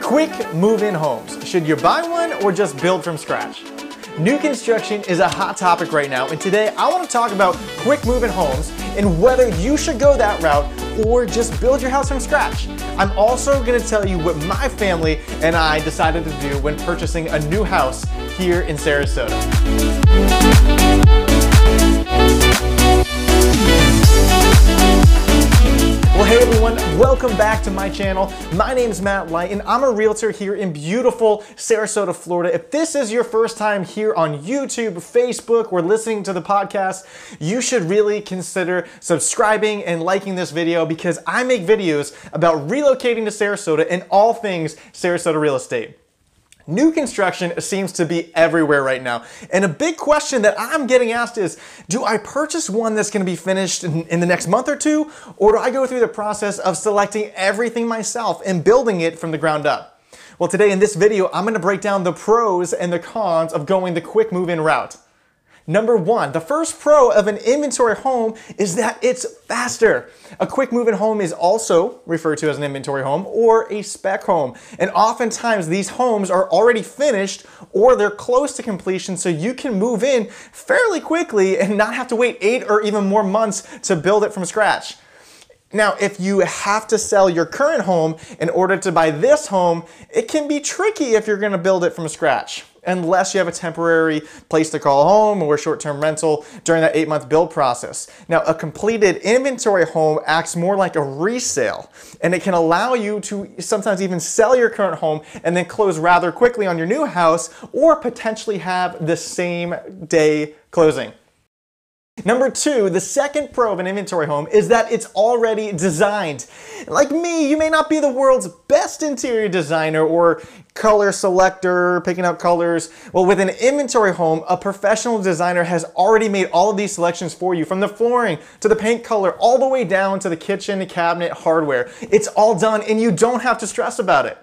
Quick move-in homes. Should you buy one or just build from scratch? New construction is a hot topic right now, and today I want to talk about quick move-in homes and whether you should go that route or just build your house from scratch. I'm also going to tell you what my family and I decided to do when purchasing a new house here in Sarasota. Welcome back to my channel. My name is Matt Light and I'm a realtor here in beautiful Sarasota, Florida. If this is your first time here on YouTube, Facebook, or listening to the podcast, you should really consider subscribing and liking this video because I make videos about relocating to Sarasota and all things Sarasota real estate. New construction seems to be everywhere right now. And a big question that I'm getting asked is, do I purchase one that's gonna be finished in, in, the next month or two? Or do I go through the process of selecting everything myself and building it from the ground up? Well, today in this video, I'm gonna break down the pros and the cons of going the quick move-in route. Number one, the first pro of an inventory home is that it's faster. A quick move-in home is also referred to as an inventory home or a spec home. And oftentimes these homes are already finished or they're close to completion so you can move in fairly quickly and not have to wait eight or even more months to build it from scratch. Now, if you have to sell your current home in order to buy this home, it can be tricky if you're gonna build it from scratch unless you have a temporary place to call home or short-term rental during that eight-month build process. Now, a completed inventory home acts more like a resale, and it can allow you to sometimes even sell your current home and then close rather quickly on your new house or potentially have the same day closing. Number two, the second pro of an inventory home is that it's already designed. Like me, you may not be the world's best interior designer or color selector, picking out colors. Well, with an inventory home, a professional designer has already made all of these selections for you, from the flooring to the paint color, all the way down to the kitchen cabinet hardware. It's all done and you don't have to stress about it.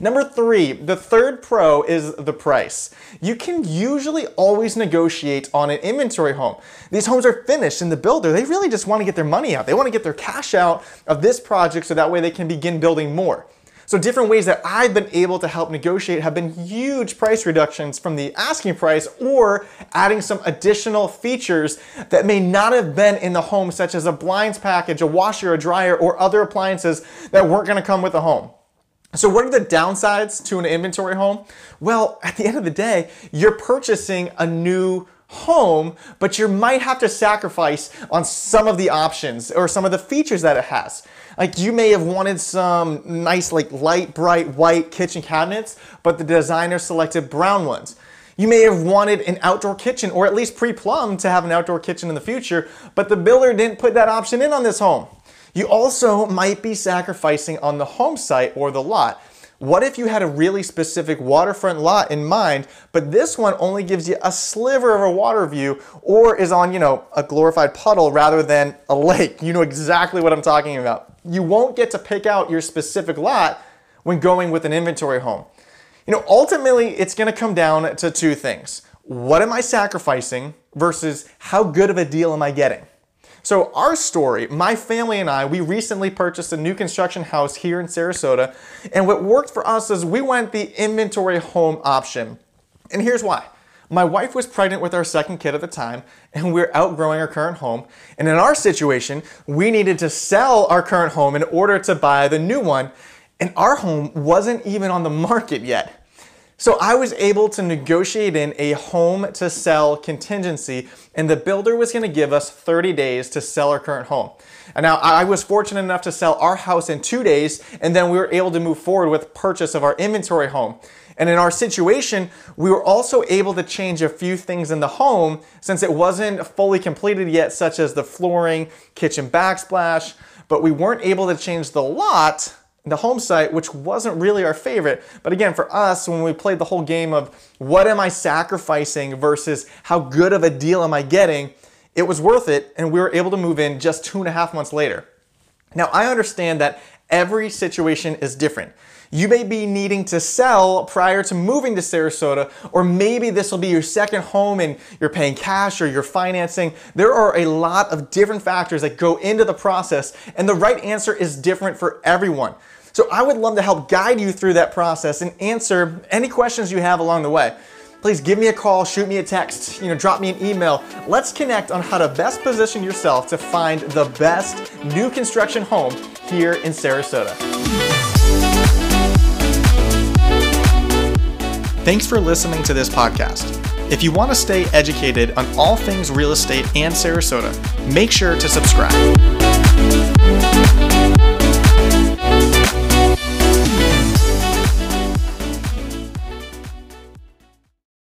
Number three, the third pro is the price. You can usually always negotiate on an inventory home. These homes are finished and the builder, they really just want to get their money out. They want to get their cash out of this project so that way they can begin building more. So different ways that I've been able to help negotiate have been huge price reductions from the asking price or adding some additional features that may not have been in the home such as a blinds package, a washer, a dryer, or other appliances that weren't gonna come with the home. So what are the downsides to an inventory home? Well, at the end of the day, you're purchasing a new home, but you might have to sacrifice on some of the options or some of the features that it has. Like you may have wanted some nice like light bright white kitchen cabinets, but the designer selected brown ones. You may have wanted an outdoor kitchen or at least pre-plumbed to have an outdoor kitchen in the future, but the builder didn't put that option in on this home. You also might be sacrificing on the home site or the lot. What if you had a really specific waterfront lot in mind, but this one only gives you a sliver of a water view or is on, you know, a glorified puddle rather than a lake? You know exactly what I'm talking about. You won't get to pick out your specific lot when going with an inventory home. You know, ultimately, it's gonna come down to two things. What am I sacrificing versus how good of a deal am I getting? So our story, my family and I, we recently purchased a new construction house here in Sarasota. And what worked for us is we went the inventory home option. And here's why. My wife was pregnant with our second kid at the time, and we are outgrowing our current home. And in our situation, we needed to sell our current home in order to buy the new one. And our home wasn't even on the market yet. So I was able to negotiate in a home to sell contingency and the builder was gonna give us 30 days to sell our current home. And now I was fortunate enough to sell our house in two days and then we were able to move forward with purchase of our inventory home. And in our situation, we were also able to change a few things in the home since it wasn't fully completed yet, such as the flooring, kitchen backsplash, but we weren't able to change the lot the home site, which wasn't really our favorite. But again, for us, when we played the whole game of what am I sacrificing versus how good of a deal am I getting, it was worth it, and we were able to move in just two and a half months later. Now, I understand that every situation is different. You may be needing to sell prior to moving to Sarasota, or maybe this will be your second home and you're paying cash or you're financing. There are a lot of different factors that go into the process, and the right answer is different for everyone. So I would love to help guide you through that process and answer any questions you have along the way. Please give me a call, shoot me a text, you know, drop me an email. Let's connect on how to best position yourself to find the best new construction home here in Sarasota. Thanks for listening to this podcast. If you want to stay educated on all things real estate and Sarasota, make sure to subscribe.